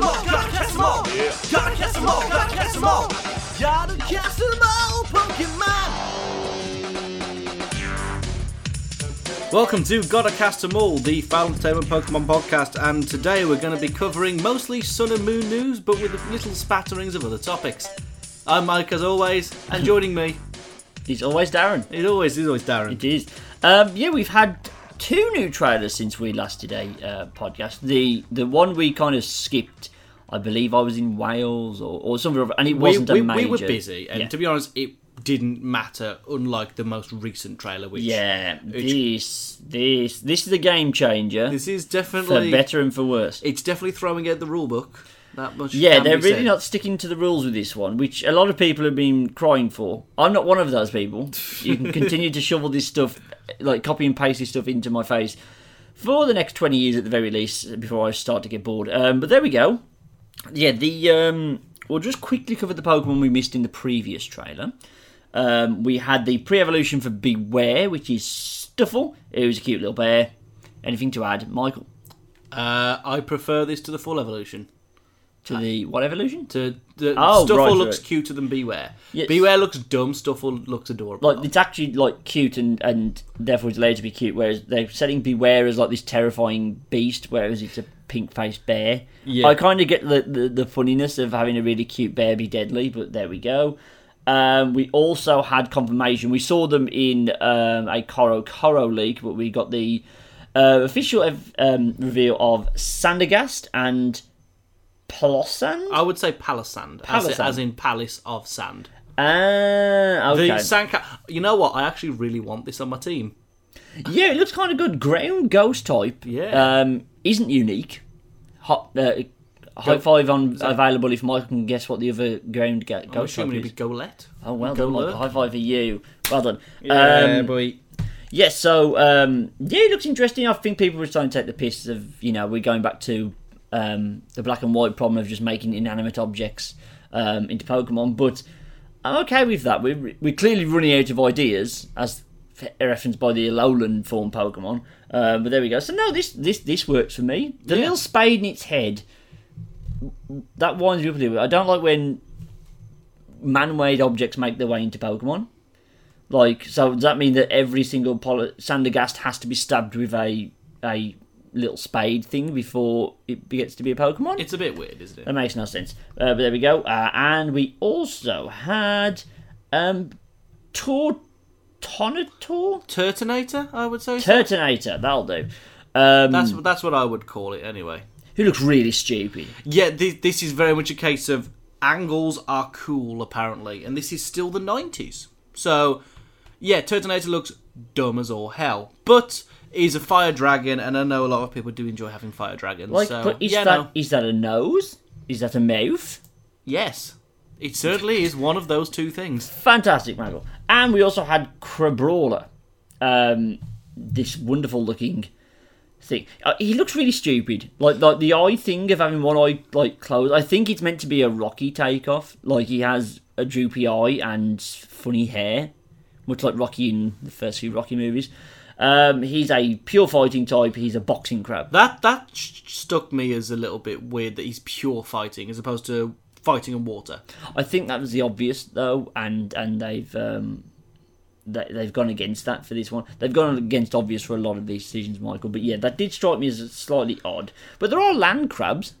them all, gotta catch them all. Gotta catch them all, gotta catch them all. Gotta catch them all, Pokemon. Welcome to Gotta Cast 'em All, the Foul Entertainment Pokemon podcast, and today we're going to be covering mostly Sun and Moon news, but with little spatterings of other topics. I'm Mike, as always, and joining me, It's always Darren. it always is always Darren. It is. Um, yeah, we've had two new trailers since we last did a uh, podcast. The the one we kind of skipped, I believe I was in Wales or, or somewhere, and it wasn't we, a major. we were busy, and yeah. to be honest, it didn't matter. Unlike the most recent trailer, which yeah, this this this is a game changer this is definitely for definitely better and for worse. it's definitely throwing out the rule book. That much. Yeah, can they're be really said. not sticking to the rules with this one, which a lot of people have been crying for. I'm not one of those people. You can continue to shovel this stuff, like copy and paste this stuff into my face for the next 20 years at the very least before I start to get bored. Um, but there we go. Yeah, the um, we'll just quickly cover the Pokemon we missed in the previous trailer. Um, we had the pre-evolution for Bewear, which is Stufful. It was a cute little bear. Anything to add, Michael? Uh, I prefer this to the full evolution. To the what evolution? To the Oh, Stufful right, looks right. cuter than Bewear. Yes. Bewear looks dumb. Stufful looks adorable. like it's actually like cute and and therefore it's allowed to be cute. Whereas they're setting Bewear as like this terrifying beast, whereas it's a pink faced bear. Yeah. I kind of get the, the the funniness of having a really cute bear be deadly, but there we go. Um, we also had confirmation. We saw them in um, a Coro Coro leak, but we got the uh, official ev- um, reveal of Sandygast and Palossand. I would say Palisand, as, Palisand. as in Palace of Sand. Ah, The okay. Sandca- You know what? I actually really want this on my team. Yeah, it looks kind of good. Ground ghost type. Yeah. Um, isn't unique. Hot. Uh, high five on available if Michael can guess what the other ground ga- I'm ghost type assuming it'd is. be Golett. Oh well done, Michael. Golurk. High five for you. Well done. Yeah, um, boy. Yes, so um, yeah, it looks interesting. I think people were starting to take the piss of you know we're going back to um, the black and white problem of just making inanimate objects um, into Pokemon, but I'm okay with that. We're we're clearly running out of ideas as referenced by the Alolan form Pokemon. Um, but there we go. So no, this this this works for me. The Yeah. little spade in its head that winds me up a little bit. I don't like when man-made objects make their way into Pokemon. Like, so does that mean that every single Poly- Sandygast has to be stabbed with a a little spade thing before it gets to be a Pokemon? It's a bit weird, isn't it? that makes no sense. Uh, but there we go. Uh, and we also had um, Tortonator? Turtonator, I would say. so. That'll do. Um, That's that's what I would call it anyway. who looks really stupid. Yeah, this, this is very much a case of angles are cool apparently, and this is still the '90s. So, yeah, Turtonator looks dumb as all hell, but is a fire dragon, and I know a lot of people do enjoy having fire dragons. Like, so, but is yeah, that no. is that a nose? Is that a mouth? yes, it certainly is one of those two things. Fantastic, Michael. And we also had Crabrawler. Um, this wonderful looking thing. Uh, he looks really stupid. Like like the eye thing of having one eye like closed. I think it's meant to be a Rocky takeoff. Like he has a droopy eye and funny hair, much like Rocky in the first few Rocky movies. Um, he's a pure fighting type. He's a boxing crab. That that sh- stuck me as a little bit weird that he's pure fighting as opposed to fighting in water. I think that was the obvious though, and and they've um, they, they've gone against that for this one. They've gone against obvious for a lot of these decisions, Michael. But yeah, that did strike me as slightly odd. But there are land crabs,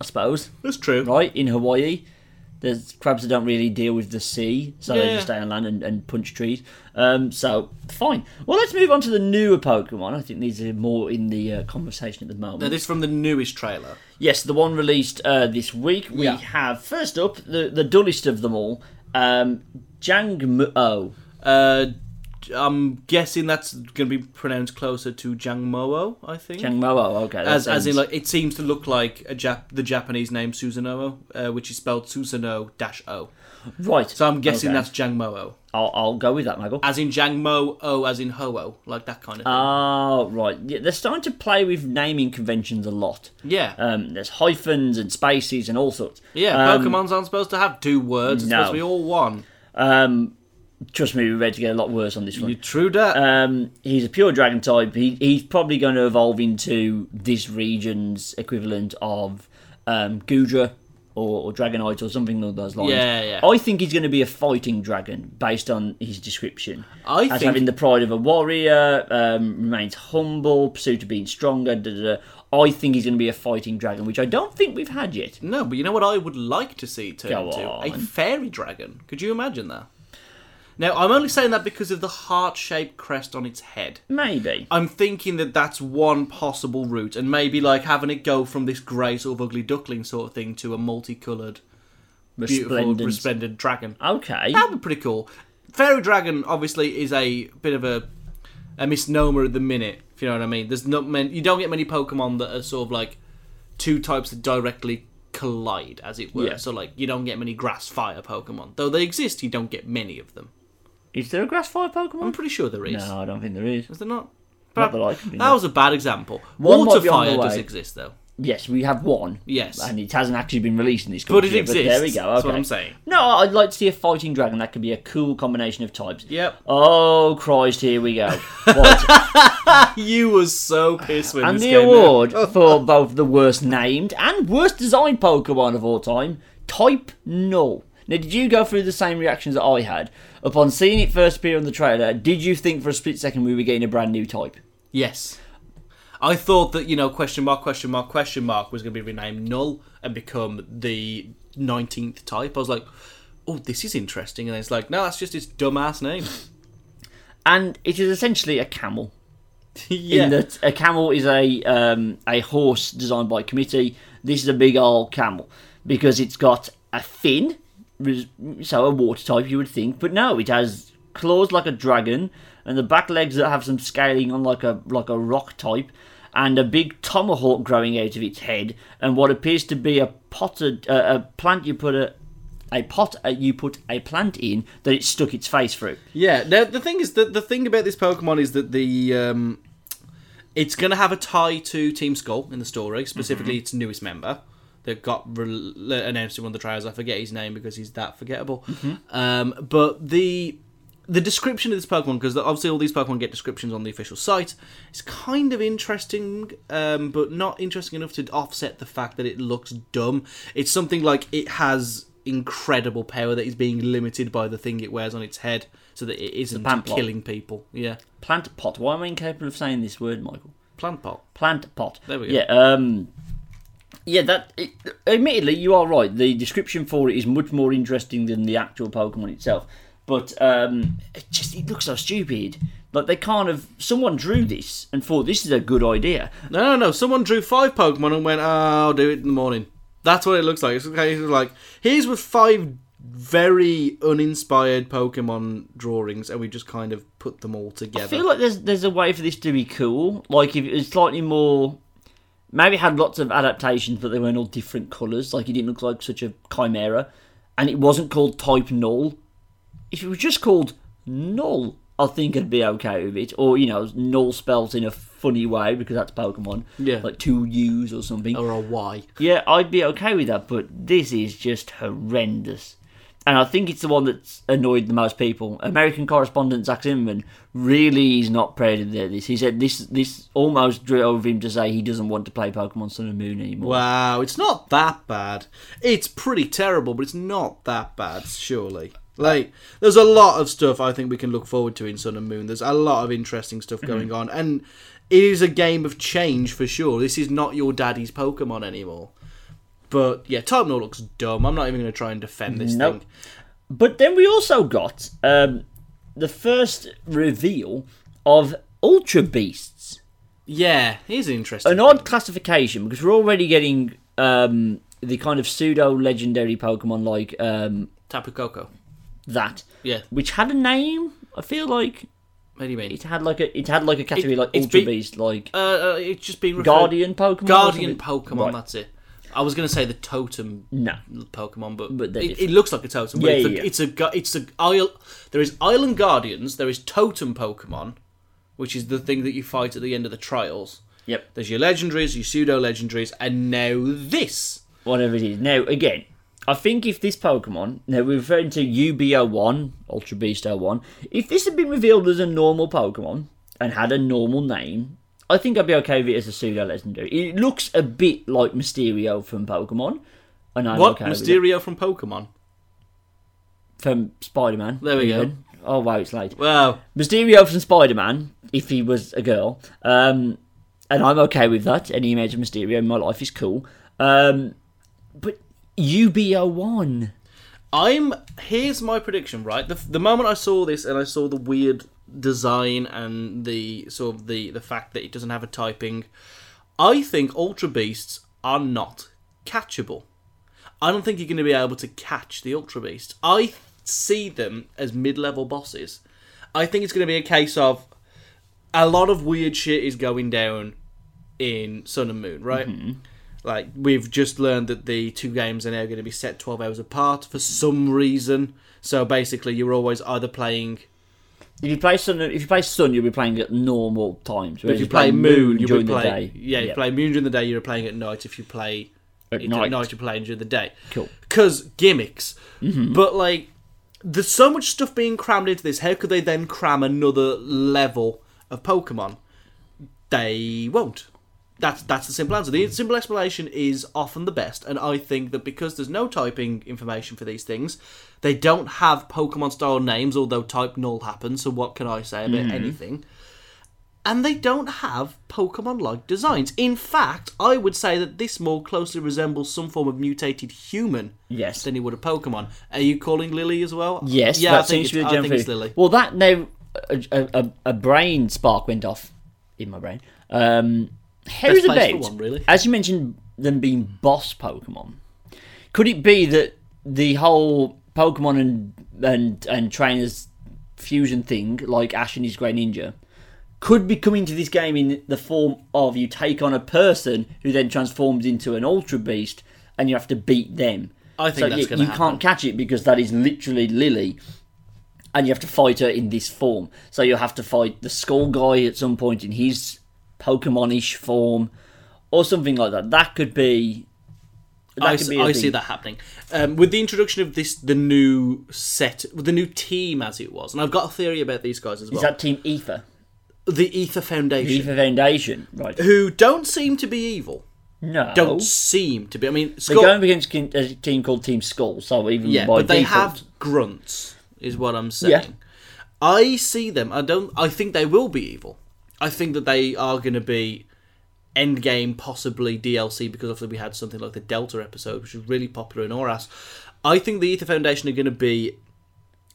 I suppose, That's true. right in Hawaii. There's crabs that don't really deal with the sea, so they just stay on land and, and punch trees. Um, so fine. Well, let's move on to the newer Pokemon. I think these are more in the uh, conversation at the moment. Now, this is from the newest trailer. Yes, the one released uh, this week. We Yeah. have first up the the dullest of them all, um, Jangmo. Uh, I'm guessing that's going to be pronounced closer to Jangmoo, I think. Jangmo. Okay, as, as in, like, it seems to look like a Jap- the Japanese name Susanoo, uh, which is spelled Susanoo dash O. right. So I'm guessing Okay. that's Jangmoo. I'll, I'll go with that, Michael. As in Jangmo, O as in Ho-Oh, like that kind of thing. Oh, right. Yeah, they're starting to play with naming conventions a lot. yeah. Um, there's hyphens and spaces and all sorts. yeah, um, Pokemon's aren't supposed to have two words, it's no. supposed to be all one. Um, trust me, we're ready to get a lot worse on this one. You true that. Um, he's a pure dragon type. He, he's probably going to evolve into this region's equivalent of um, Goodra or, or Dragonite or something along those lines. Yeah, yeah. I think he's going to be a fighting dragon based on his description. I As think- having the pride of a warrior, um, remains humble, pursuit of being stronger. Da, da, da. I think he's going to be a fighting dragon, which I don't think we've had yet. No, but you know what I would like to see turn Go into? A fairy dragon. Could you imagine that? Now, I'm only saying that because of the heart-shaped crest on its head. Maybe. I'm thinking that that's one possible route, and maybe like having it go from this grey sort of ugly duckling sort of thing to a multicoloured, beautiful, Resplendent. resplendent dragon. Okay. That would be pretty cool. Fairy dragon obviously is a bit of a a misnomer at the minute. If you know what I mean. There's not many. You don't get many Pokemon that are sort of like two types that directly collide, as it were. Yeah. So like you don't get many grass fire Pokemon, though they exist. You don't get many of them. Is there a grass fire Pokemon? I'm pretty sure there is. No, I don't think there is. Is there not? Not that I can think that of. was a bad example. One Water be on the fire does way. exist though. Yes, we have one. Yes. And it hasn't actually been released in this But it yet, there we go. That's what I'm saying. No, I'd like to see a fighting dragon. That could be a cool combination of types. Yep. Oh Christ! Here we go. Right. You were so pissed when and this the came out. award for both the worst named and worst designed Pokemon of all time, Type Null. Now, did you go through the same reactions that I had upon seeing it first appear on the trailer? Did you think for a split second we were getting a brand new type? Yes. I thought that, you know, question mark, question mark, question mark was going to be renamed Null and become the 19th type. I was like, oh, this is interesting. And it's like, no, that's just its dumbass name. And it is essentially a camel. yeah. in that a camel is a um, a horse designed by committee. This is a big old camel because it's got a fin, so a water type you would think, but no, it has claws like a dragon and the back legs that have some scaling on like a like a rock type. And a big tomahawk growing out of its head, and what appears to be a potted uh, a plant you put a a pot uh, you put a plant in that it stuck its face through. Yeah. Now, the thing is, that the thing about this Pokemon is that the. Um, it's going to have a tie to Team Skull in the story, specifically its newest member that got re- announced in one of the trailers. I forget his name because he's that forgettable. Um, but the the description of this Pokemon, because obviously all these Pokemon get descriptions on the official site, is kind of interesting, um, but not interesting enough to offset the fact that it looks dumb. It's something like it has incredible power that is being limited by the thing it wears on its head, so that it isn't killing people. Yeah, Plant pot. Why am I incapable of saying this word, Michael? plant pot. Plant pot. There we go. Yeah. Um. Yeah. That. It, admittedly, you are right. The description for it is much more interesting than the actual Pokemon itself. But um, it just it looks so stupid. Like they kind of. Someone drew this and thought this is a good idea. No, no, no. Someone drew five Pokemon and went, oh, I'll do it in the morning. That's what it looks like. It's it's like, here's with five very uninspired Pokemon drawings, and we just kind of put them all together. I feel like there's there's a way for this to be cool. Like if it was slightly more. Maybe had lots of adaptations, but they weren't all different colours. Like it didn't look like such a chimera, and it wasn't called Type Null. If it was just called Null, I think I'd be okay with it. Or you know, Null spelt in a funny way because that's Pokemon. Yeah. like two U's or something. or a Y. Yeah, I'd be okay with that, but this is just horrendous. And I think it's the one that's annoyed the most people. American correspondent Zach Zimmerman really is not proud of this. He said this this almost drove him to say he doesn't want to play Pokemon Sun and Moon anymore. Wow, it's not that bad. It's pretty terrible, but it's not that bad, surely. Like, there's a lot of stuff I think we can look forward to in Sun and Moon. There's a lot of interesting stuff mm-hmm. going on, and it is a game of change for sure. This is not your daddy's Pokemon anymore. But yeah, Null looks dumb. I'm not even going to try and defend this Nope. thing. But then we also got um, the first reveal of Ultra Beasts. Yeah, here's an interesting. An odd classification because we're already getting um, the kind of pseudo legendary Pokemon like um, Tapu Koko. that. Yeah, which had a name. I feel like what do you mean? it had like a it had like a category It- like Ultra be- Beast, like Uh, uh, it's just been referred- Guardian Pokemon. Guardian. Pokemon. Right. That's it. I was going to say the Totem No, Pokemon, but, But it, it looks like a totem. But Yeah, it's, yeah, a, it's a it's a. There is Island Guardians. There is Totem Pokemon, which is the thing that you fight at the end of the trials. Yep. There's your legendaries, your pseudo legendaries, and now this. whatever it is. Now again, I think if this Pokemon, now we're referring to UBO1, Ultra Beast 01, if this had been revealed as a normal Pokemon and had a normal name, I think I'd be okay with it as a pseudo legendary. It looks a bit like Mysterio from Pokemon. And I'm what okay. Mysterio from Pokemon? from Spider Man. There we go. Oh wow, it's late. Wow. Mysterio from Spider Man, if he was a girl. Um, and I'm okay with that. Any image of Mysterio in my life is cool. Um, but UBO one. I'm here's my prediction. Right, the the moment I saw this and I saw the weird design and the sort of the the fact that it doesn't have a typing, I think Ultra Beasts are not catchable. I don't think you're going to be able to catch the Ultra Beast. I see them as mid-level bosses. I think it's going to be a case of a lot of weird shit is going down in Sun and Moon, right? Mm-hmm. Like we've just learned that the two games are now going to be set 12 hours apart for some reason. So basically, you're always either playing. If you play Sun, if you play Sun, you'll be playing at normal times. But If you play Moon, you'll during be the playing. day. Yeah, you play Moon during the day. You're playing at night. If you play At it night. you're playing during the day. Cool. Because gimmicks. Mm-hmm. But like, there's so much stuff being crammed into this. How could they then cram another level of Pokemon? They won't. That's that's the simple answer. The simple explanation is often the best, and I think that because there's no typing information for these things, they don't have Pokemon style names. Although type null happens, so what can I say about anything? and they don't have Pokemon like designs. In fact, I would say that this more closely resembles some form of mutated human Yes. than it would a Pokemon. Are you calling Lillie as well? Yes, yeah, that I think, seems to be I general think it's. Lillie. Well, that now a, a, a- a brain spark went off in my brain. Um, here's for one, really. as you mentioned them being boss Pokemon. Could it be that the whole Pokemon and and and trainers fusion thing, like Ash and his Greninja, could be coming to this game in the form of you take on a person who then transforms into an Ultra Beast, and you have to beat them. I think so that's you, you happen. can't catch it because that is literally Lillie, and you have to fight her in this form. So you'll have to fight the Skull Guy at some point in his Pokemon-ish form, or something like that. That could be. That I, could s- be a I see that happening um, with the introduction of this, the new set, the new team as it was, and I've got a theory about these guys as well. Is that Team Aether? the Aether Foundation, Aether Foundation, right? who don't seem to be evil, No, don't seem to be. I mean, they're going against a team called Team Skull. So even Yeah, by but they default- have grunts, is what I'm saying. Yeah. I see them. I don't. I think they will be evil. I think that they are going to be endgame, possibly DLC, because obviously we had something like the Delta episode, which was really popular in Oras. I think the Aether Foundation are going to be,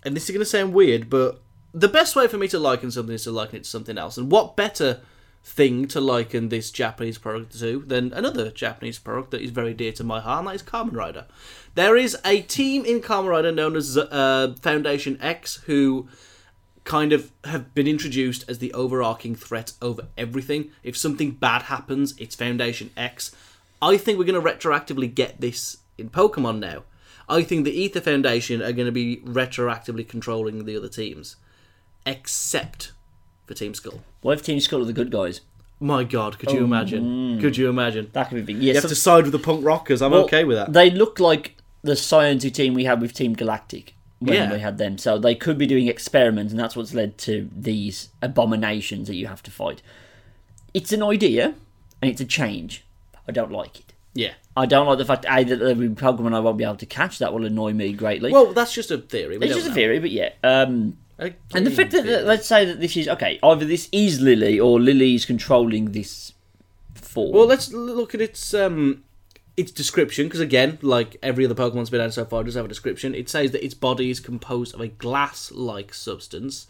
and this is going to sound weird, but the best way for me to liken something is to liken it to something else. And what better thing to liken this Japanese product to than another Japanese product that is very dear to my heart, and that is Kamen Rider. There is a team in Kamen Rider known as uh, Foundation X who kind of have been introduced as the overarching threat over everything. If something bad happens, it's Foundation X. I think we're going to retroactively get this in Pokemon now. I think the Aether Foundation are going to be retroactively controlling the other teams, except for Team Skull. What if Team Skull are the good guys? My God, could you oh, imagine? Hmm. Could you imagine? That could be big. You Yes, have to side with the punk rockers. I'm okay with that. They look like the sciencey team we had with Team Galactic when Yeah. we had them. So they could be doing experiments, and that's what's led to these abominations that you have to fight. It's an idea, and it's a change. I don't like it. Yeah. I don't like the fact A, that there will be Pokemon I won't be able to catch. That will annoy me greatly. Well, that's just a theory. We it's just a theory, but yeah. Um, and the fact that, theory. that- let's say that this is okay. Either this is Lillie, or Lillie is controlling this form. Well, let's look at its um its description because again, like every other Pokemon's been out so far, does have a description. It says that its body is composed of a glass-like substance.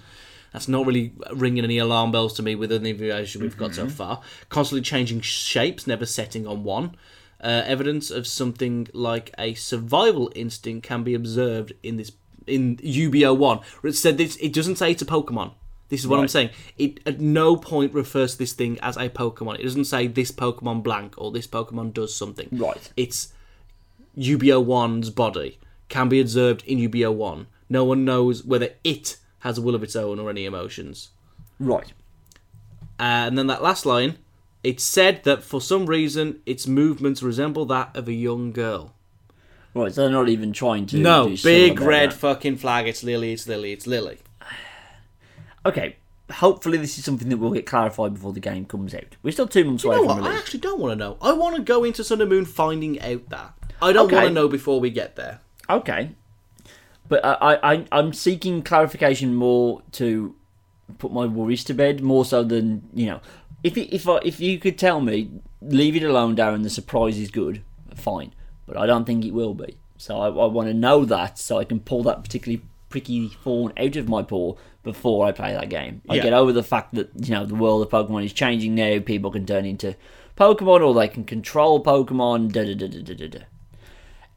That's not really ringing any alarm bells to me with any information we've got so far. Constantly changing shapes, never setting on one. Uh, evidence of something like a survival instinct can be observed in this in UBO one. It said this. It doesn't say it's a Pokemon. This is what I'm saying. It at no point refers to this thing as a Pokemon. It doesn't say this Pokemon blank or this Pokemon does something. Right. It's UBO 1's body can be observed in UBO 1. No one knows whether it has a will of its own or any emotions. right. Uh, and then that last line, it said that for some reason its movements resemble that of a young girl. Right, so they're not even trying to. No, big red that. fucking flag. It's Lillie. It's Lillie. It's Lillie. Okay, hopefully this is something that will get clarified before the game comes out. We're still two months You away know from what? I actually don't want to know. I want to go into Sun and Moon finding out that. I don't Okay. want to know before we get there. Okay, but I, I, I I'm seeking clarification more to put my worries to bed, more so than you know. If it, if I, if you could tell me, leave it alone, Darren. The surprise is good, fine, but I don't think it will be. So I, I want to know that so I can pull that particularly pricky thorn out of my paw before I play that game. I Yeah. get over the fact that you know the world of Pokemon is changing now. People can turn into Pokemon, or they can control Pokemon. Da da da da da da.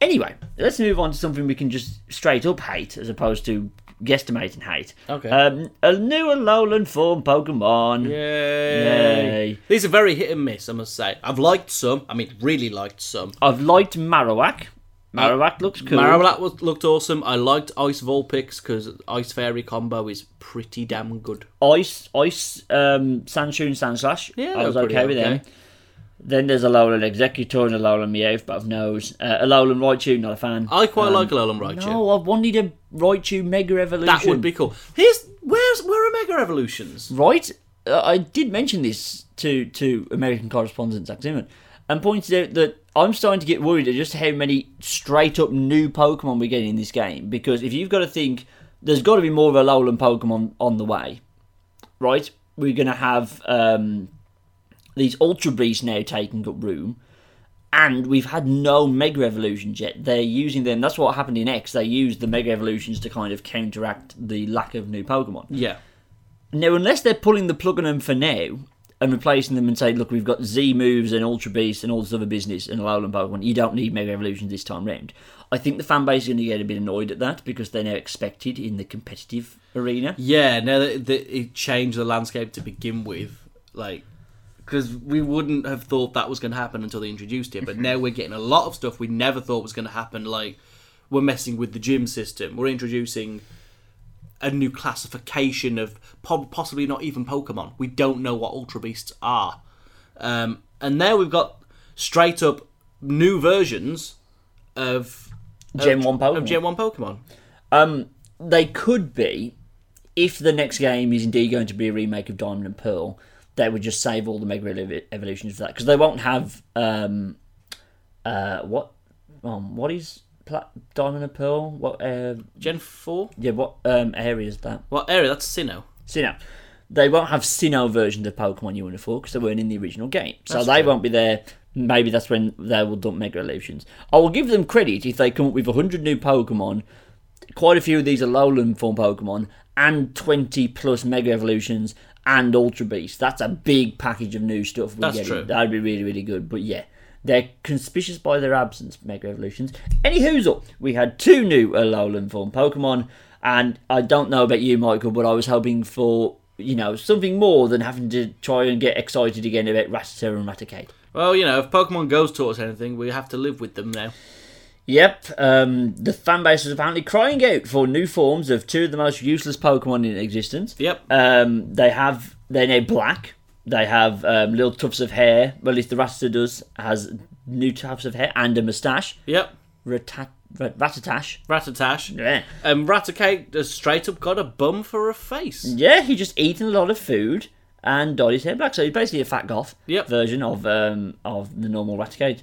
Anyway, let's move on to something we can just straight up hate as opposed to guesstimate and hate. Okay. Um, a new Alolan form Pokemon. Yay. Yay. These are very hit and miss, I must say. I've liked some. I mean, really liked some. I've liked Marowak. Marowak looks cool. Marowak was, looked awesome. I liked Ice Vulpix because Ice Fairy combo is pretty damn good. Ice, Ice, um, Sandshrew and Sandslash. Yeah, I was they're okay with them. Then there's Alolan Exeggutor and Alolan Meowth, but I've nose. Uh, Alolan Raichu, not a fan. I quite like Alolan Raichu. Um, No, I wanted a Raichu Mega Evolution. that would be cool. Here's where's where are Mega Evolutions? right? Uh, I did mention this to to American correspondent Zach Zimmerman and pointed out that I'm starting to get worried at just how many straight up new Pokemon we're getting in this game. Because if you've got to think, there's got to be more of a Alolan Pokemon on the way, right? We're going to have um, these Ultra Beasts now taking up room. And we've had no Mega Evolutions yet. They're using them. That's what happened in X. They used the Mega Evolutions to kind of counteract the lack of new Pokemon. Yeah. Now, unless they're pulling the plug on them for now and replacing them and saying, look, we've got Z moves and Ultra Beast and all this other business and Alolan Pokemon, you don't need Mega Evolutions this time round. I think the fan base is going to get a bit annoyed at that because they're now expected in the competitive arena. Yeah, now that, that it changed the landscape to begin with, like, because we wouldn't have thought that was going to happen until they introduced it, but mm-hmm. now we're getting a lot of stuff we never thought was going to happen. Like, we're messing with the gym system. We're introducing a new classification of possibly not even Pokemon. We don't know what Ultra Beasts are, um, and now we've got straight up new versions of Gen of, 1 Pokemon. Of Gen One Pokemon. Um, they could be, if the next game is indeed going to be a remake of Diamond and Pearl, they would just save all the Mega Evo- Evolutions for that because they won't have um, uh, what um, what is Pla- Diamond and Pearl? What uh, Gen Four. yeah, what um, area is that? What area? That's Sinnoh. Sinnoh. They won't have Sinnoh versions of Pokemon have because they weren't in the original game. So That's they true. won't be there. Maybe that's when they will dump Mega Evolutions. I will give them credit if they come up with 100 new Pokemon, quite a few of these are Alolan form Pokemon, and 20 plus Mega Evolutions and Ultra Beasts. That's a big package of new stuff we're That's getting. true. That'd be really, really good. But yeah, they're conspicuous by their absence, Mega Evolutions. Any hoozle, we had two new Alolan form Pokemon, and I don't know about you, Michael, but I was hoping for, you know, something more than having to try and get excited again about Rattata and Raticate. Well, you know, if Pokemon goes taught us anything, we have to live with them now. Yep, um, the fan base is apparently crying out for new forms of two of the most useless Pokemon in existence. Yep. Um, they have they're now black. They have um, little tufts of hair. Well, at least the Rattata does has new tufts of hair and a moustache. Yep. Ratat- Rat- Ratatash. Ratatash. Yeah. Um, Raticate has straight up got a bum for a face. Yeah, he just eaten a lot of food and dyed his hair black. So he's basically a fat goth Yep. version of um, of the normal Raticate.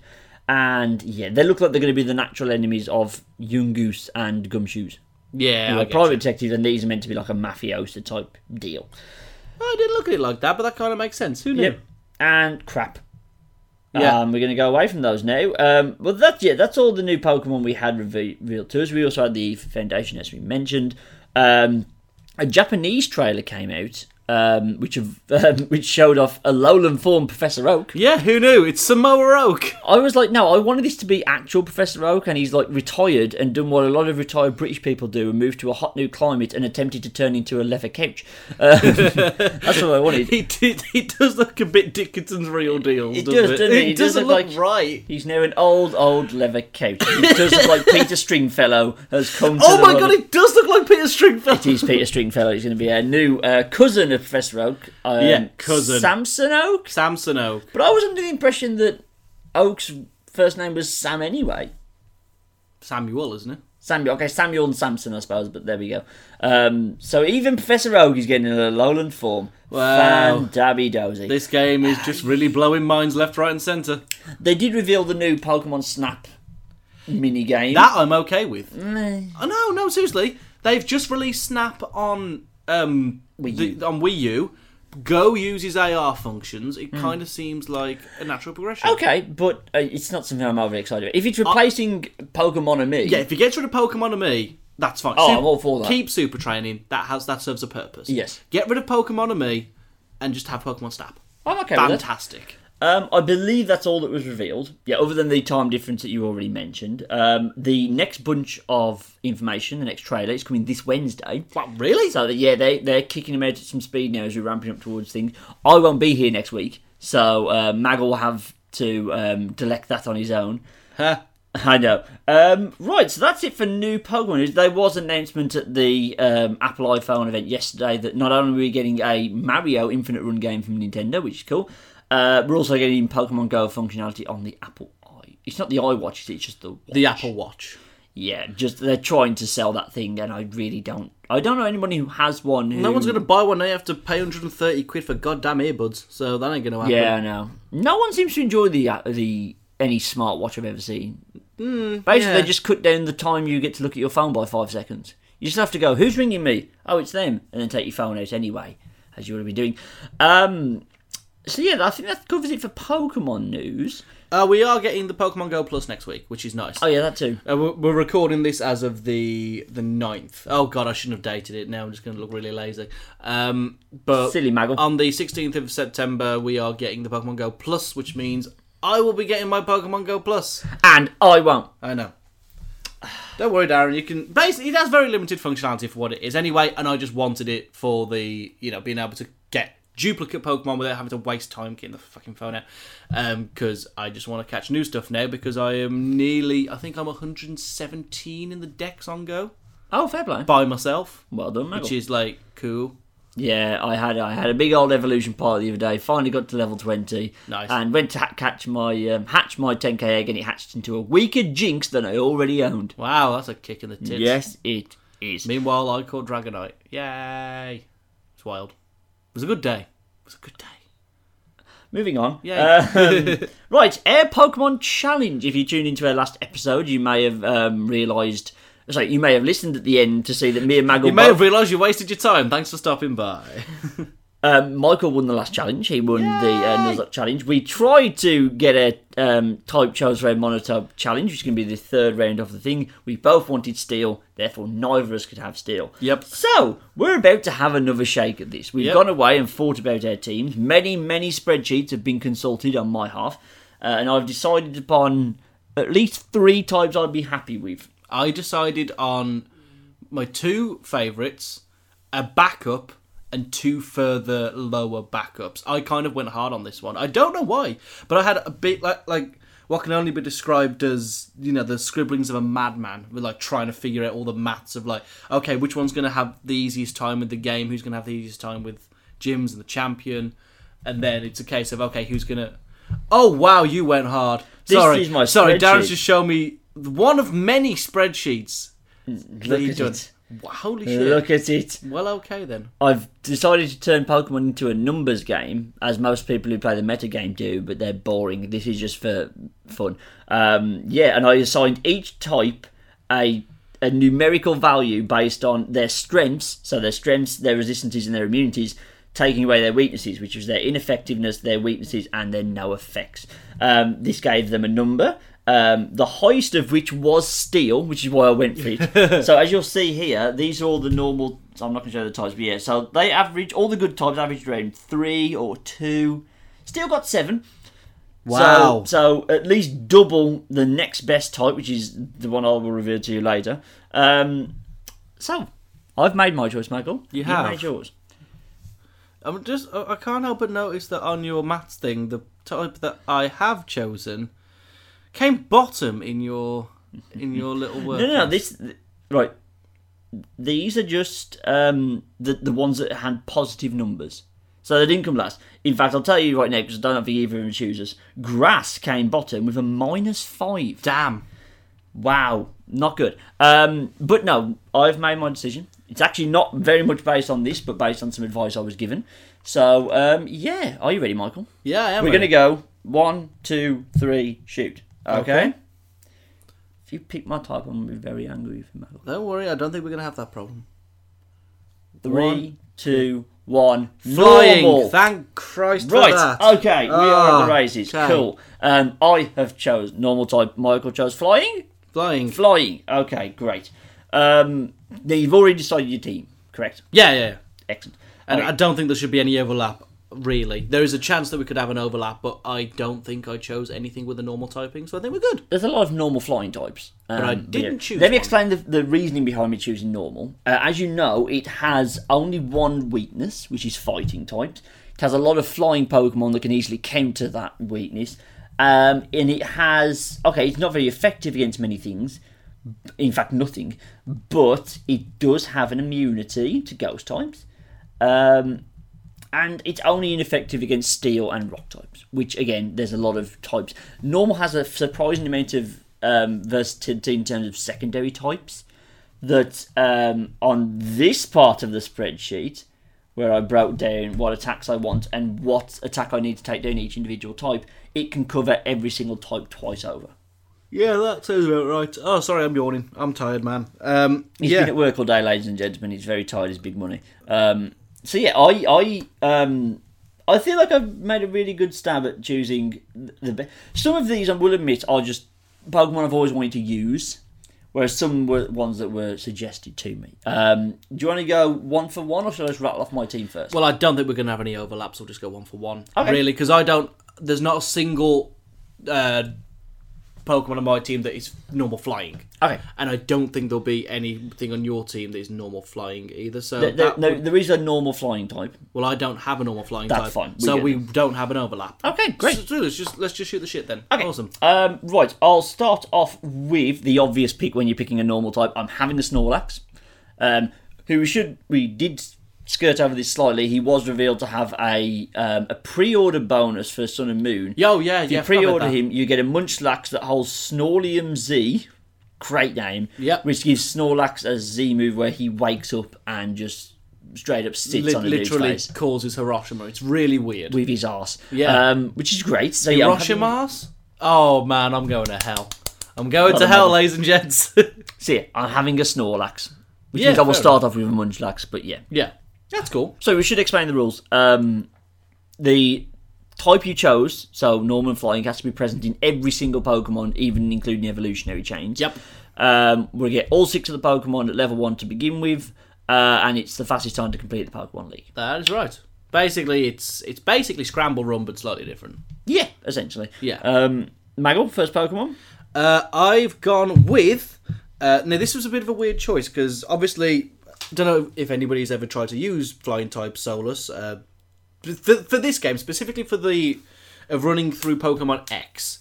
And yeah, they look like they're going to be the natural enemies of Yungoos and Gumshoos. Yeah, who I are private you. detectives, and these are meant to be like a mafiosa type deal. I didn't look at it like that, but that kind of makes sense. Who knew? And crap. Yeah. Um, we're going to go away from those now. Um, well, that's yeah, that's all the new Pokemon we had revealed to us. We also had the Foundation, as we mentioned. Um, a Japanese trailer came out, um, which have, um, which showed off a Alolan form Professor Oak. Yeah, who knew? It's Samoa Oak. I was like, no, I wanted this to be actual Professor Oak, and he's like retired and done what a lot of retired British people do and moved to a hot new climate and attempted to turn into a leather couch. Um, that's what I wanted. He did. He does look a bit Dickinson's real deal. It doesn't does, it? doesn't it? It It does doesn't look like- right. He's now an old, old leather couch. He does look like Peter Stringfellow has come to Oh my god, it does look like Peter Stringfellow. It is Peter Stringfellow. He's going to be a new uh, cousin of Professor Oak. Um, Yeah, cousin. Samson Oak. Samson Oak. But I was under the impression that Oak's first name was Sam anyway. Samuel, isn't it? Samuel, okay, Samuel and Samson, I suppose, but there we go. Um, so even Professor Oak is getting a Alolan form. Wow. Fan dabby dozy. This game is just really blowing minds left, right, and centre. They did reveal the new Pokemon Snap mini game. That I'm okay with. Oh, no, no, seriously. They've just released Snap on um Wii the- on Wii U. Go uses AR functions. It kind of seems like a natural progression. Okay, but uh, it's not something I'm overly excited about. If it's replacing Pokemon-Amie, Yeah, if you get rid of Pokemon-Amie, that's fine. Oh, Sup- I'm all for that. Keep super training. That has that serves a purpose. Yes. Get rid of Pokemon-Amie, and just have Pokemon Snap. I'm okay with it. Fantastic. Um, I believe that's all that was revealed. Yeah, other than the time difference that you already mentioned. Um, the next bunch of information, the next trailer, is coming this Wednesday. Wow, really? So yeah, they they're kicking them out at some speed now as we're ramping up towards things. I won't be here next week, so uh, Mag will have to um, delect that on his own. Huh. I know. Um, right, so that's it for new Pokemon news. There was an announcement at the um, Apple iPhone event yesterday that not only are we getting a Mario Infinite Run game from Nintendo, which is cool, uh, we're also getting Pokemon Go functionality on the Apple i. It's not the iWatch, it's just the watch. The Apple Watch. Yeah, just they're trying to sell that thing, and I really don't. I don't know anybody who has one. Who, No one's going to buy one. They have to pay 130 quid for goddamn earbuds. So that ain't going to happen. Yeah, I know. No one seems to enjoy the uh, the any smartwatch I've ever seen. Basically, yeah. they just cut down the time you get to look at your phone by five seconds. You just have to go, "Who's ringing me?" Oh, it's them, and then take your phone out anyway, as you would be doing. Um, so yeah, I think that covers it for Pokemon news. Uh, we are getting the Pokemon Go Plus next week, which is nice. Oh yeah, that too. Uh, we're, we're recording this as of the the 9th. Oh god, I shouldn't have dated it. Now I'm just going to look really lazy. Um, but Silly Maggle. on the 16th of September, we are getting the Pokemon Go Plus, which means I will be getting my Pokemon Go Plus. and I won't. I know. Don't worry, Darren. You can basically it has very limited functionality for what it is anyway, and I just wanted it for the you know being able to get duplicate Pokemon without having to waste time getting the fucking phone out. Because I just want to catch new stuff now because I am nearly I think I'm 117 in the Dex on Go Oh, fair play. by myself, Well done, Maggle. which is like cool. Yeah, I had I had a big old evolution party the other day. Finally got to level twenty. Nice. And went to ha- catch my um, hatch my 10k egg, and it hatched into a weaker Jynx than I already owned. Wow, that's a kick in the tits. Yes, it is. Meanwhile, I caught Dragonite. Yay! It's wild. It was a good day. It was a good day. Moving on. Yeah. Um, right, Air Pokemon Challenge. If you tuned into our last episode, you may have um, realised. Sorry, you may have listened at the end to see that me and Maggle. You may have realised you wasted your time. Thanks for stopping by. Um, Michael won the last challenge. He won the uh, Nuzlocke challenge. We tried to get a um, type chose round monotype challenge, which is going to be the third round of the thing. We both wanted steel, therefore neither of us could have steel. Yep. So we're about to have another shake at this. We've Yep. gone away and thought about our teams. Many, many spreadsheets have been consulted on my half, uh, and I've decided upon at least three types I'd be happy with. I decided on my two favourites, a backup, and two further lower backups. I kind of went hard on this one. I don't know why, but I had a bit like like what can only be described as you know the scribblings of a madman. With like trying to figure out all the maths of like okay, which one's going to have the easiest time with the game, who's going to have the easiest time with gyms and the champion, and then it's a case of okay, who's going to. Oh wow, you went hard. This sorry, is my sorry. Darren's just shown me one of many spreadsheets that Look you've at done. it. Holy shit! Look at it. Well, okay then. I've decided to turn Pokemon into a numbers game, as most people who play the meta game do, but they're boring. This is just for fun. Um, yeah, and I assigned each type a a numerical value based on their strengths, so their strengths, their resistances, and their immunities, taking away their weaknesses, which was their ineffectiveness, their weaknesses, and their no effects. Um, this gave them a number. Um, the highest of which was steel, which is why I went for it. so as you'll see here, these are all the normal. I'm not going to show the types, but yeah. So they average all the good types averaged around three or two. Still got seven. Wow. So, so at least double the next best type, which is the one I will reveal to you later. Um, so I've made my choice, Michael. You You've have. made yours. I'm just. I I can't help but notice that on your maths thing, the type that I have chosen came bottom in your in your little work. No, no, no. This right. These are just um, the the ones that had positive numbers. So they didn't come last. In fact, I'll tell you right now because I don't if either of them chooses. Grass came bottom with a minus five. Damn. Wow. not good. Um, but no, I've made my decision. It's actually not very much based on this, but based on some advice I was given. So um, yeah, are you ready, Michael? Yeah, I am. We're ready. gonna go one, two, three, shoot. Okay. Okay. If you pick my type, I'm gonna be very angry with you, Michael. Don't worry, I don't think we're gonna have that problem. Three, two, one. Flying. Normal. Thank Christ for Right. that. Okay. We are Ah, the races. okay. Cool. Um, I have chose normal type. Michael chose flying. Flying. Flying. Okay. Great. Um, now you've already decided your team, correct? Yeah, yeah. yeah. Excellent. And Okay. I don't think there should be any overlap. Really, there is a chance that we could have an overlap, but I don't think I chose anything with a normal typing, so I think we're good. there's a lot of normal flying types. Um, I didn't choose Let me one. explain the, the reasoning behind me choosing normal. Uh, as you know, it has only one weakness, which is fighting types. It has a lot of flying Pokemon that can easily counter that weakness. Um, and it has okay, it's not very effective against many things. In fact, nothing. But it does have an immunity to ghost types. Um, and it's only ineffective against steel and rock types, which again, there's a lot of types. Normal has a surprising amount of um, versatility in terms of secondary types. That um, on this part of the spreadsheet, where I broke down what attacks I want and what attack I need to take down each individual type, it can cover every single type twice over. Yeah, that sounds about right. Oh, sorry, I'm yawning. I'm tired, man. Um, He's yeah, been at work all day, ladies and gentlemen. He's very tired. He's big money. Um, so yeah, I I um I feel like I've made a really good stab at choosing the best. Some of these, I will admit, are just Pokemon I've always wanted to use, whereas some were ones that were suggested to me. Um, do you want to go one for one, or should I just rattle off my team first? Well, I don't think we're going to have any overlaps. We'll just go one for one. Okay. Really, because I don't. There's not a single uh, Pokemon on my team that is normal flying. okay. And I don't think there'll be anything on your team that is normal flying either. So, There, there- no, would- there is a normal flying type. well, I don't have a normal flying That's type. fine, we So we it. don't have an overlap. Okay, great. So, let's just let's just shoot the shit then. Okay. Awesome. Um, right, I'll start off with the obvious pick when you're picking a normal type. I'm having the Snorlax, um, who we should we did skirt over this slightly. He was revealed to have a um, a pre-order bonus for Sun and Moon. Yo, yeah, if yeah. you I forgot about pre-order him, you get a Munchlax that holds Snorlium Z. Great name. Yep. Which gives Snorlax a Z move where he wakes up and just straight up sits Li- on a literally causes Hiroshima. It's really weird. with his ass. Yeah. Um, which is great. So yeah, I'm having- Hiroshima's? Oh man, I'm going to hell. I'm going Not to hell, ladies and gents. See, I'm having a Snorlax. Which Yeah, means I will start off with a Munchlax, but yeah. yeah, that's cool. So we should explain the rules. Um, the type you chose, so normal flying, has to be present in every single Pokemon, even including evolutionary chains. Yep. Um, we'll get all six of the Pokemon at level one to begin with, uh, and it's the fastest time to complete the Pokemon League. That is right. Basically, it's it's basically Scramble Run, but slightly different. Yeah, essentially. Yeah. Um, Maggle, first Pokemon. Uh, I've gone with. Uh, now, this was a bit of a weird choice because obviously, don't know if anybody's ever tried to use Flying type Solus. Uh, for, for this game, specifically for the of running through Pokemon X,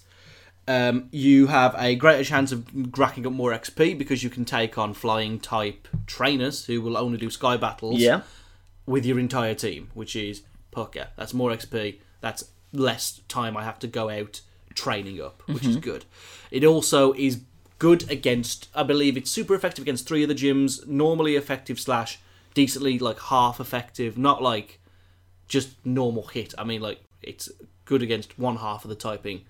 um, you have a greater chance of racking up more XP because you can take on Flying type trainers who will only do Sky battles Yeah. with your entire team, which is pucker. That's more XP. That's less time I have to go out training up, which is good. It also is good against. I believe it's super effective against three of the gyms. Normally effective slash decently like half effective, not like just normal hit. I mean like it's good against one half of the typing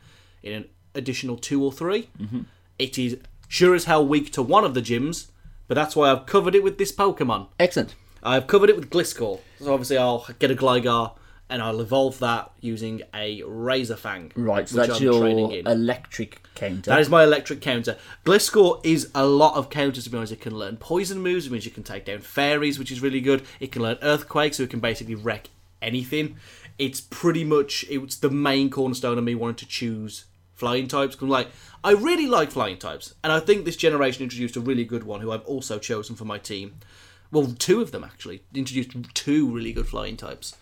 in an additional two or 3 mm-hmm. It is sure as hell weak to one of the gyms, but that's why I've covered it with this Pokemon. Excellent. I've covered it with Gliscor. So obviously I'll get a Gligar and I'll evolve that using a Razor Fang. Right, so that's I'm your training in. electric counter. That is my electric counter. Gliscor is a lot of counters to be honest. It can learn poison moves, which means you can take down fairies, which is really good. It can learn earthquake, so it can basically wreck anything. It's pretty much it's the main cornerstone of me wanting to choose flying types. 'cause I'm like, I really like flying types, and I think this generation introduced a really good one who I've also chosen for my team. Well, two of them actually introduced two really good flying types.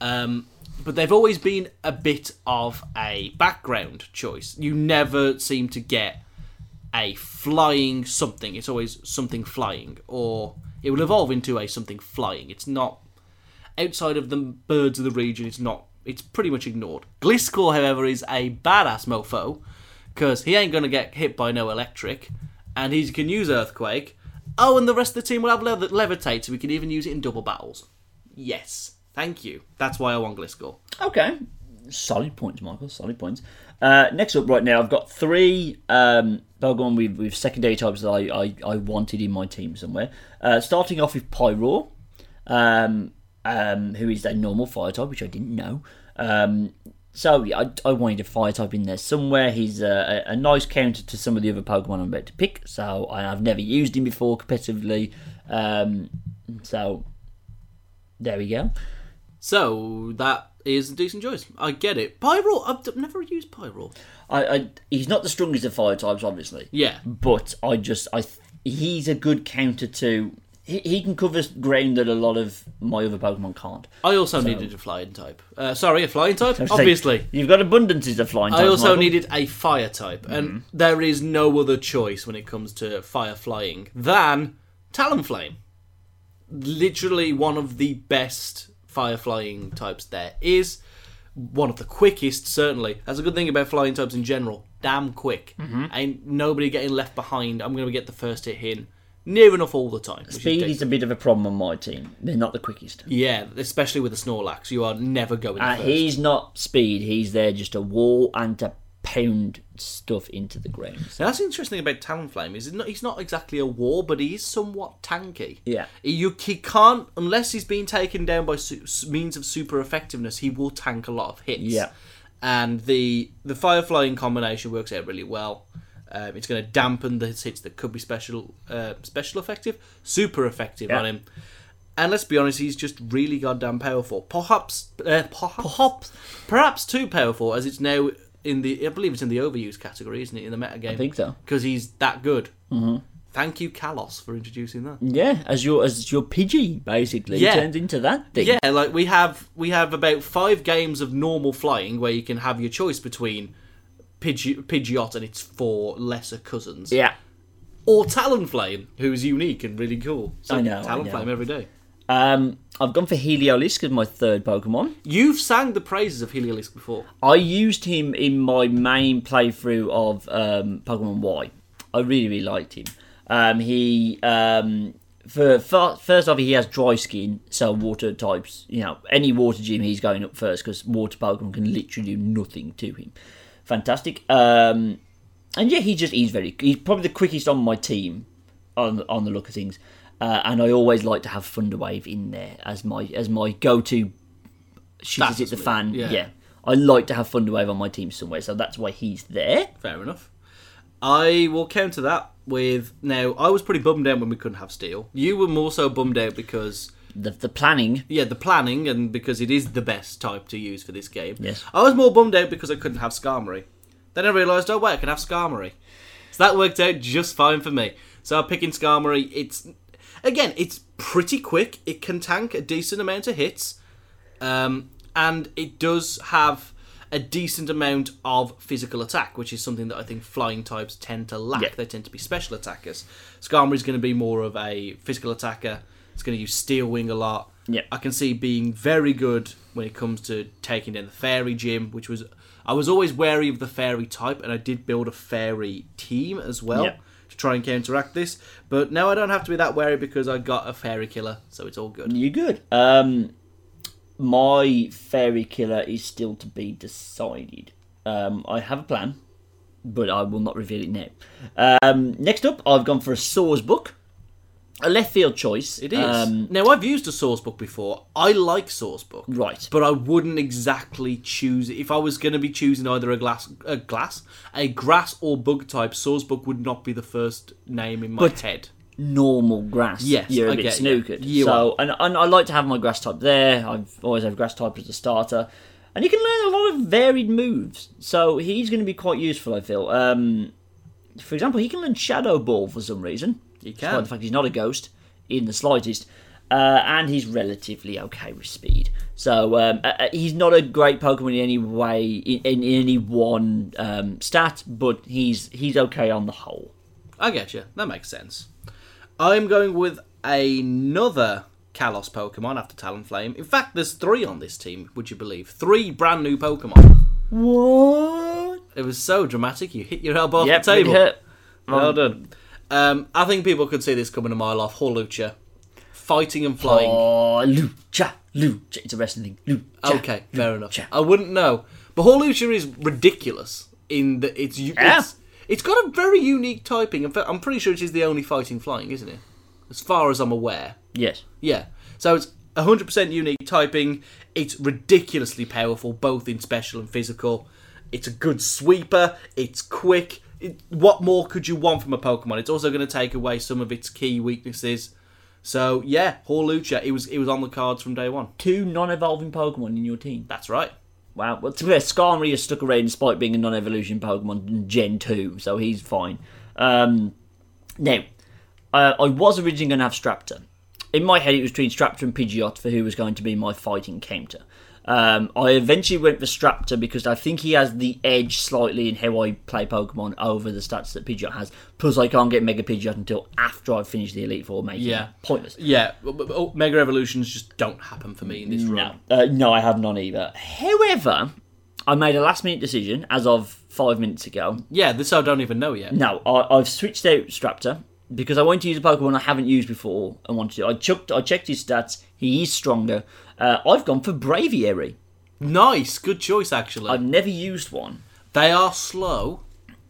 Um, but they've always been a bit of a background choice. You never seem to get a flying something. It's always something flying, or it will evolve into a something flying. It's not outside of the birds of the region. It's not. It's pretty much ignored. Gliscor, however, is a badass mofo because he ain't gonna get hit by no electric, and he can use Earthquake. Oh, and the rest of the team will have lev- Levitate, so we can even use it in double battles. Yes, thank you. That's why I want Gliscor. Okay. Solid points, Michael. Solid points. Uh, next up, right now, I've got three um, Pokemon with, with secondary types that I, I, I wanted in my team somewhere. Uh, starting off with Pyroar, um, um, who is a normal fire type, which I didn't know. Um, so yeah, I, I wanted a fire type in there somewhere. He's a, a, a nice counter to some of the other Pokemon I'm about to pick. So I, I've never used him before competitively. Um, so there we go. So that is a decent choice. I get it. Pyro, I've never used Pyro. I, I he's not the strongest of fire types, obviously. Yeah, but I just I he's a good counter to he, he can cover ground that a lot of my other Pokemon can't. I also needed a flying type. Uh, sorry, a flying type. So Obviously, you've got abundances of flying. I also Michael. needed a fire type, and there is no other choice when it comes to fire flying than Talonflame. Literally one of the best fire flying types there is. One of the quickest, certainly. That's a good thing about flying types in general. Damn quick. Ain't nobody getting left behind. I'm going to get the first hit in near enough all the time. which is Speed is a bit of a problem on my team. They're not the quickest. Yeah, especially with the Snorlax. You are never going Uh, he's not speed. He's there just to wall and to pound stuff into the ground. Now, that's interesting about Talonflame. Is he's not, he's not exactly a war, but he is somewhat tanky. Yeah. You he can't unless he's been taken down by su- means of super effectiveness. He will tank a lot of hits. Yeah. And the the fire flying combination works out really well. Um, it's going to dampen the hits that could be special uh, special effective, super effective Yeah. on him. And let's be honest, he's just really goddamn powerful. Perhaps, uh, perhaps, Perhaps. perhaps too powerful, as it's now in the. I believe it's in the overuse category, isn't it, in the meta game? I think so. because he's that good. Mm-hmm. Thank you, Kalos, for introducing that. Yeah, as your as your Pidgey basically Yeah. turns into that thing. Yeah, like we have we have about five games of normal flying where you can have your choice between Pidgey, Pidgeot and its four lesser cousins, Yeah. or Talonflame, who's unique and really cool. So I know, I Talonflame know. every day. Um, I've gone for Heliolisk as my third Pokemon. You've sang the praises of Heliolisk before. I used him in my main playthrough of um, Pokemon Y. I really, really liked him. Um, he, um, for, fir- first off, he has dry skin, so water types. You know, any water gym, he's going up first because water Pokemon can literally do nothing to him. Fantastic. Um, and yeah, he just he's very. He's probably the quickest on my team, on on the look of things. Uh, and I always like to have Thunderwave in there as my as my go to. Is it the fan? yeah. yeah. I like to have Thunderwave on my team somewhere, so that's why he's there. Fair enough. I will counter that with now. I was pretty bummed out when we couldn't have Steel. You were more so bummed out because The the planning. yeah, the planning and because it is the best type to use for this game. Yes. I was more bummed out because I couldn't have Skarmory. Then I realised, oh wait, I can have Skarmory. So that worked out just fine for me. So I'm picking Skarmory. It's again, it's pretty quick. It can tank a decent amount of hits, um, and it does have a decent amount of physical attack, which is something that I think flying types tend to lack. Yeah. They tend to be special attackers. Skarmory's going to be more of a physical attacker. It's going to use Steel Wing a lot. Yeah. I can see being very good when it comes to taking down the fairy gym, which was I was always wary of the fairy type, and I did build a fairy team as well Yeah. Try and counteract this. But now I don't have to be that wary because I got a fairy killer, so it's all good. You're good? Um, my fairy killer is still to be decided. Um, I have a plan, but I will not reveal it now. Um, next up, I've gone for a Sawsbuck, a left field choice. It is. Um, now I've used a Sawsbuck before. I like Sawsbuck. right. But I wouldn't exactly choose if I was going to be choosing either a glass, a glass, a grass or bug type. Sawsbuck would not be the first name in my But- head. normal grass. Yes, you're a I bit you. snookered. You so, and, and I like to have my grass type there. I've always had grass type as a starter, and you can learn a lot of varied moves. So he's going to be quite useful, I feel. Um, for example, he can learn Shadow Ball for some reason. He Despite the fact he's not a ghost in the slightest. Uh, and he's relatively okay with speed. So um, uh, uh, he's not a great Pokemon in any way, in, in any one um, stat, but he's he's okay on the whole. I get you. That makes sense. I'm going with another Kalos Pokemon after Talonflame. In fact, there's three on this team. Would you believe? Three brand new Pokemon. What? It was so dramatic. You hit your elbow off the table. it hurt. Well done. Um, I think people could see this coming a mile off. Hawlucha, fighting and flying. Oh, lucha, lucha. It's a wrestling thing. Lucha. okay, fair enough. I wouldn't know, but Hawlucha is ridiculous in that it's Yeah. it's it's got a very unique typing. I'm pretty sure it is the only fighting flying, isn't it? As far as I'm aware. Yes. Yeah. So it's 100% unique typing. It's ridiculously powerful, both in special and physical. It's a good sweeper. It's quick. It, what more could you want from a Pokemon? It's also going to take away some of its key weaknesses. So yeah, Hawlucha, it was it was on the cards from day one. Two non-evolving Pokemon in your team. That's right. Wow. Well, to be fair, Skarmory has stuck around despite being a non-evolution Pokemon in Gen 2, so he's fine. Um, now, uh, I was originally going to have Staraptor. In my head, it was between Staraptor and Pidgeot for who was going to be my fighting counter. Um, I eventually went for Staraptor because I think he has the edge slightly in how I play Pokemon over the stats that Pidgeot has. Plus, I can't get Mega Pidgeot until after I've finished the Elite Four, making Yeah. pointless. Yeah, Mega Evolutions just don't happen for me in this No, run. uh, no, I have none either. However, I made a last minute decision as of five minutes ago. Yeah, this I don't even know yet. No, I, I've switched out Staraptor because I want to use a Pokemon I haven't used before. I wanted to. I checked. I checked his stats. He is stronger. Uh, I've gone for Braviary. Nice, good choice actually. I've never used one. They are slow,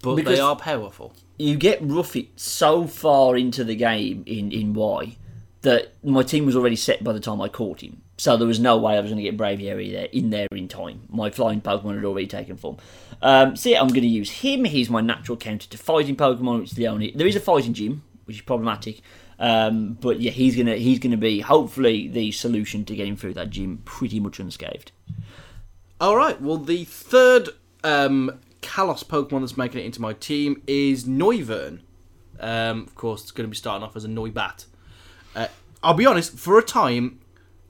but Because- they are powerful. You get Ruffy so far into the game in in Y that my team was already set by the time I caught him. So there was no way I was going to get Braviary there in there in time. My flying Pokemon had already taken form. Um, so yeah, I'm going to use him. He's my natural counter to fighting Pokemon, which is the only. There is a fighting gym, which is problematic. Um, but yeah, he's gonna he's gonna be hopefully the solution to getting through that gym pretty much unscathed. All right. Well, the third um, Kalos Pokemon that's making it into my team is Noivern. Um, of course, it's going to be starting off as a Noibat. Uh, I'll be honest. For a time,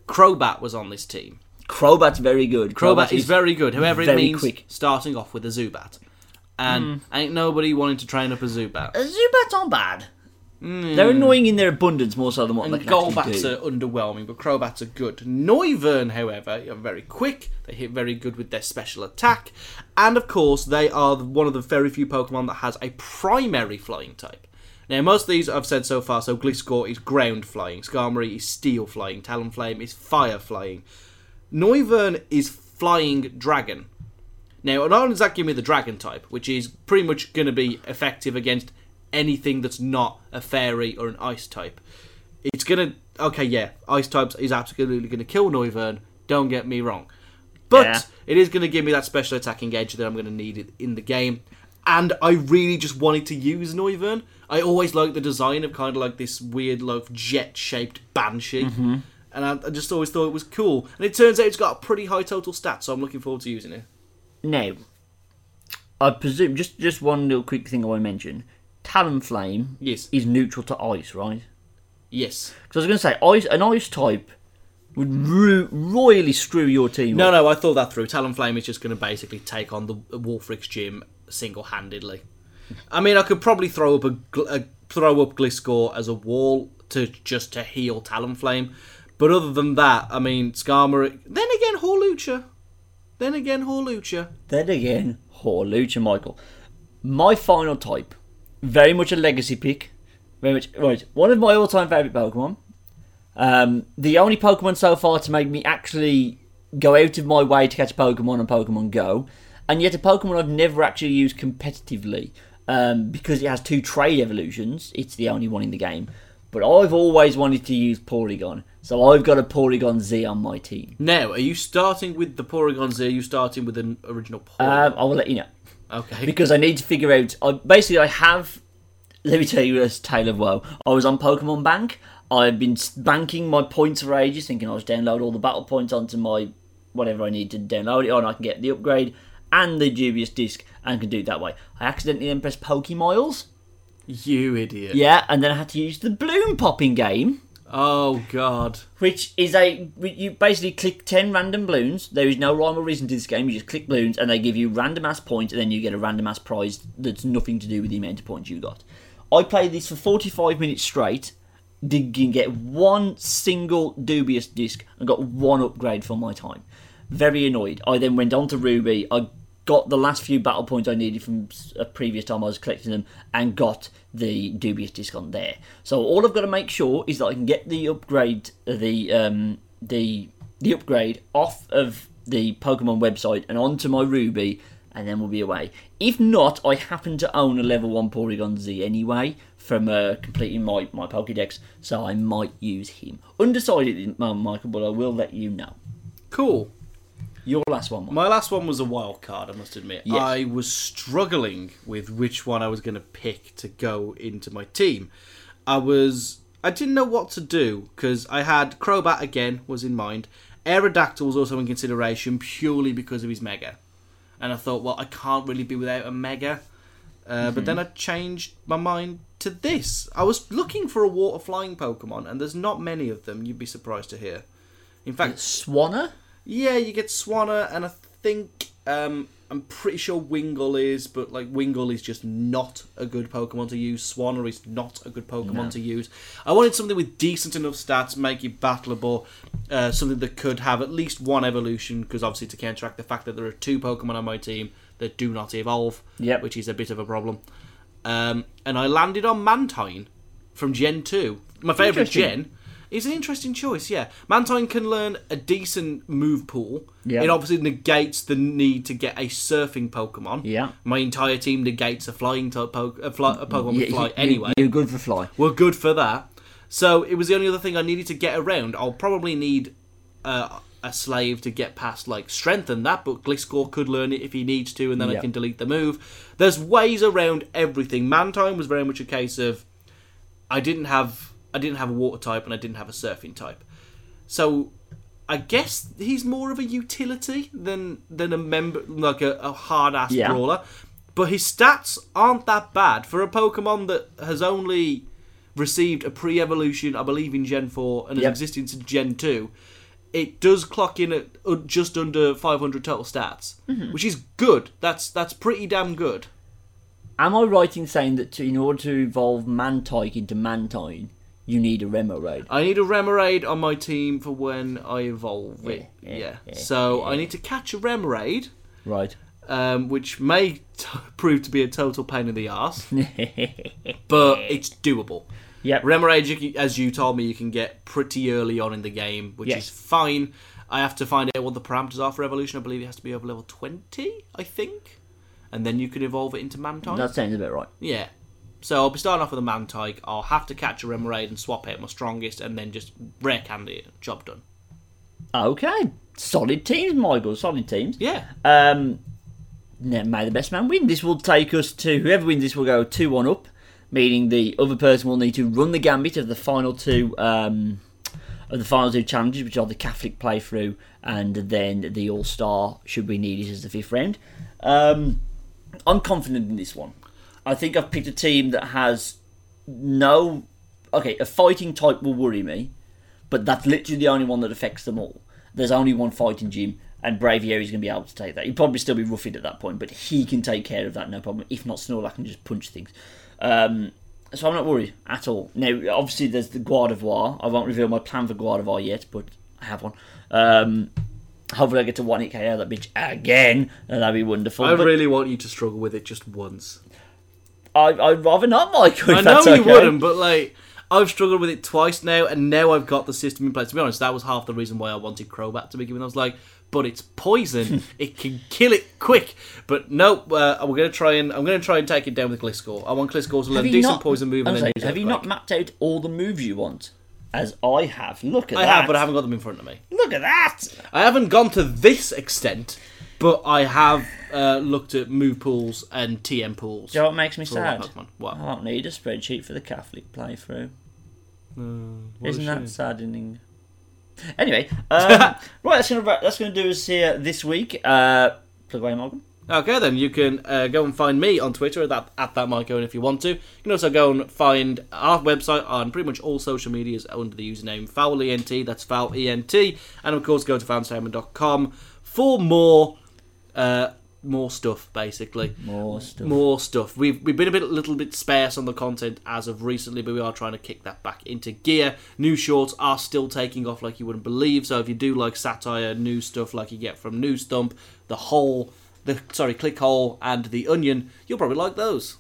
Crobat was on this team. Crobat's very good. Crobat is very good. However, it means quick. starting off with a Zubat, and ain't nobody wanting to train up a Zubat. Uh, Zubats aren't bad. Hmm. They're annoying in their abundance more so than what they And can actually Golbats are underwhelming, but Crobats are good. Noivern, however, are very quick. They hit very good with their special attack, and of course, they are one of the very few Pokemon that has a primary flying type. Now, most of these I've said so far. So Gliscor is ground flying, Skarmory is steel flying, Talonflame is fire flying, Noivern is flying dragon. Now, not only does that give me the dragon type, which is pretty much going to be effective against anything that's not a fairy or an ice type. It's to. Okay, yeah, ice types is absolutely to kill Noivern, don't get me wrong. But Yeah. it is to give me that special attacking edge that I'm to need it in the game. And I really just wanted to use Noivern. I always liked the design of kind of like this weird, like jet shaped banshee. Mm-hmm. And I, I just always thought it was cool. And it turns out it's got a pretty high total stat, so I'm looking forward to using it. Now, I presume just just one little quick thing I want to mention. Talonflame Yes. is neutral to ice, right? Yes. Because I was going to say ice, an ice type would ru- royally screw your team. No, up. no, I thought that through. Talonflame is just going to basically take on the Wulfric's gym single handedly. I mean, I could probably throw up a, gl- a throw up Gliscor as a wall to just to heal Talonflame, but other than that, I mean, Skarmory. Then again, Hawlucha. Then again, Hawlucha. Then again, Hawlucha Michael. My final type, very much a legacy pick. Very much right. One of my all-time favorite Pokemon. Um, the only Pokemon so far to make me actually go out of my way to catch Pokemon on Pokemon Go, and yet a Pokemon I've never actually used competitively um, because it has two trade evolutions. It's the only one in the game. But I've always wanted to use Porygon, so I've got a Porygon Z on my team. Now, are you starting with the Porygon Z? Are you starting with an original Porygon? Um, I will let you know. Okay. because I need to figure out. I, basically, I have. Let me tell you a tale of woe. I was on Pokemon Bank. I've been banking my points for ages, thinking I was download all the battle points onto my whatever I need to download it on. I can get the upgrade and the dubious disc, and can do it that way. I accidentally then pressed Pokemiles. you idiot. Yeah, and then I had to use the Bloom Popping game. Oh, God. which is a you basically click 10 random balloons. There is no rhyme or reason to this game. You just click balloons and they give you random ass points and then you get a random ass prize that's nothing to do with the amount of points you got. I played this for 45 minutes straight didn't get one single dubious disc and got one upgrade for my time. Very annoyed. I then went on to ruby. I got the last few battle points I needed from a previous time I was collecting them, and got the dubious discount there. So all I've got to make sure is that I can get the upgrade, the um, the the upgrade off of the Pokemon website and onto my Ruby, and then we'll be away. If not, I happen to own a level one Porygon Z anyway from uh, completing my my Pokédex, so I might use him. Undecided, Michael, but I will let you know. Cool. Your last one. My last one was a wild card, I must admit. Yes. I was struggling with which one I was going to pick to go into my team. I was. I didn't know what to do because I had Crobat again was in mind. Aerodactyl was also in consideration purely because of his Mega. And I thought, well, I can't really be without a Mega. Uh, But then I changed my mind to this. I was looking for a water flying Pokemon, and there's not many of them. You'd be surprised to hear. In fact, Swanna? Yeah, you get Swanna, and I think um, I'm pretty sure Wingull is, but like Wingull is just not a good Pokemon to use. Swanna is not a good Pokemon No. to use. I wanted something with decent enough stats, make it battleable, uh, something that could have at least one evolution, because obviously to counteract the fact that there are two Pokemon on my team that do not evolve, Yep. which is a bit of a problem. Um, and I landed on Mantine from Gen 2. My favourite gen. Is an interesting choice, yeah. Mantine can learn a decent move pool. Yeah. It obviously negates the need to get a surfing Pokemon. Yeah. My entire team negates a flying type po- a, fly- a Pokemon with fly you- anyway. You're good for fly. We're good for that. So it was the only other thing I needed to get around. I'll probably need uh, a slave to get past like strengthen that, but Gliscor could learn it if he needs to, and then I can delete the move. There's ways around everything. Mantine was very much a case of I didn't have I didn't have a water type and I didn't have a surfing type. So I guess he's more of a utility than than a member like a, a hard ass Yeah. brawler. But his stats aren't that bad for a Pokemon that has only received a pre-evolution, I believe, in Gen Four and has Yep. existed since Gen Two. It does clock in at uh, just under 500 total stats, Mm-hmm. which is good. That's that's pretty damn good. Am I right in saying that to, in order to evolve Mantyke into Mantine, you need a Remoraid? I need a Remoraid on my team for when I evolve it. Yeah, Yeah. yeah, yeah, so I need to catch a Remoraid, Right. um, which may t- prove to be a total pain in the ass, but it's doable. Yep. Remoraid, as you told me, you can get pretty early on in the game, which Yes. is fine. I have to find out what the parameters are for evolution. I believe it has to be over level 20, I think. And then you can evolve it into Mantine. That sounds a bit right. Yeah. So I'll be starting off with a Mantyke. I'll have to catch a Remoraid and swap out my strongest, and then just rare candy it. Job done. Okay. Solid teams, Michael. Solid teams. Yeah. Um, may the best man win. This will take us to whoever wins. This will go two one up, meaning the other person will need to run the gambit of the final two um, of the final two challenges, which are the Catholic playthrough and then the All Star. Should we need it as the fifth round? Um, I'm confident in this one. I think I've picked a team that has no. Okay, a fighting type will worry me, but that's literally the only one that affects them all. There's only one fighting gym, and Braviary is going to be able to take that. He'd probably still be roughed at that point, but he can take care of that, no problem. If not, Snorlax can just punch things. Um, so I'm not worried at all. Now, obviously, there's the Gardevoir. I won't reveal my plan for Gardevoir yet, but I have one. Um, hopefully, I get to one hit KO that bitch again, and that'd be wonderful. I but really want you to struggle with it just once. I, I'd rather not, Michael. I know you okay. wouldn't, but like I've struggled with it twice now, and now I've got the system in place. To be honest, that was half the reason why I wanted Crobat to begin with. I was like, but it's poison; it can kill it quick. But no, uh, we're gonna try and I'm gonna try and take it down with Gliscor. I want Gliscor to learn decent not- poison move and then have you not mapped out all the moves you want? As I have. Look at I that. have, but I haven't got them in front of me. Look at that. I haven't gone to this extent, but I have uh, looked at move pools and TM pools. Do you know what makes me for all my sad? What? I don't need a spreadsheet for the Catholic playthrough. What a Isn't that saddening? Anyway, um, right, that's gonna that's gonna do us here this week. Uh, plug away, Morgan. Okay, then you can uh, go and find me on Twitter at that at that Mike Owen if you want to. You can also go and find our website on pretty much all social medias under the username FoulENT. That's Foul ENT, and of course go to fanstatement.com for more uh, more stuff. Basically, More stuff. more stuff. We've we've been a bit a little bit sparse on the content as of recently, but we are trying to kick that back into gear. New shorts are still taking off like you wouldn't believe. So if you do like satire, new stuff like you get from News Stump, the whole the sorry, Clickhole and the Onion, you'll probably like those.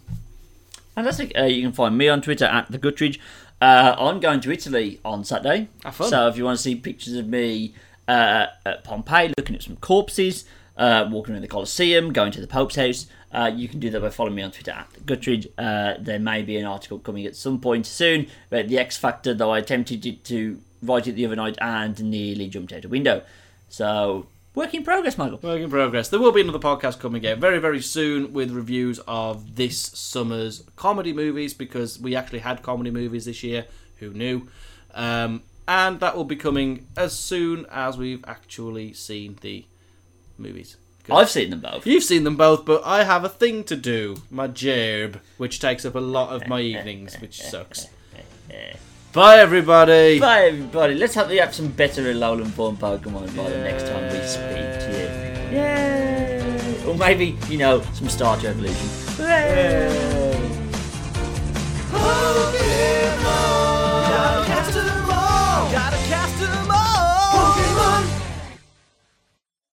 Fantastic. Uh, you can find me on Twitter at the Guttridge. Uh, I'm going to Italy on Saturday. So if you want to see pictures of me uh, at Pompeii, looking at some corpses, uh, walking around the Colosseum, going to the Pope's house, uh, you can do that by following me on Twitter at Guttridge. Uh, there may be an article coming at some point soon about the X Factor, though I attempted to- to write it the other night and nearly jumped out a window. So, work in progress, Michael. Work in progress. There will be another podcast coming out very, very soon with reviews of this summer's comedy movies because we actually had comedy movies this year. Who knew? Um, and that will be coming as soon as we've actually seen the movies. 'Cause I've seen them both. You've seen them both, but I have a thing to do, my job, which takes up a lot of my evenings, which sucks. Bye, everybody. Bye, everybody. Let's have, have some better Alolan Form Pokemon by the next time we speak to you. Yay! Or maybe, you know, some Starter Evolution. Hooray! Pokemon.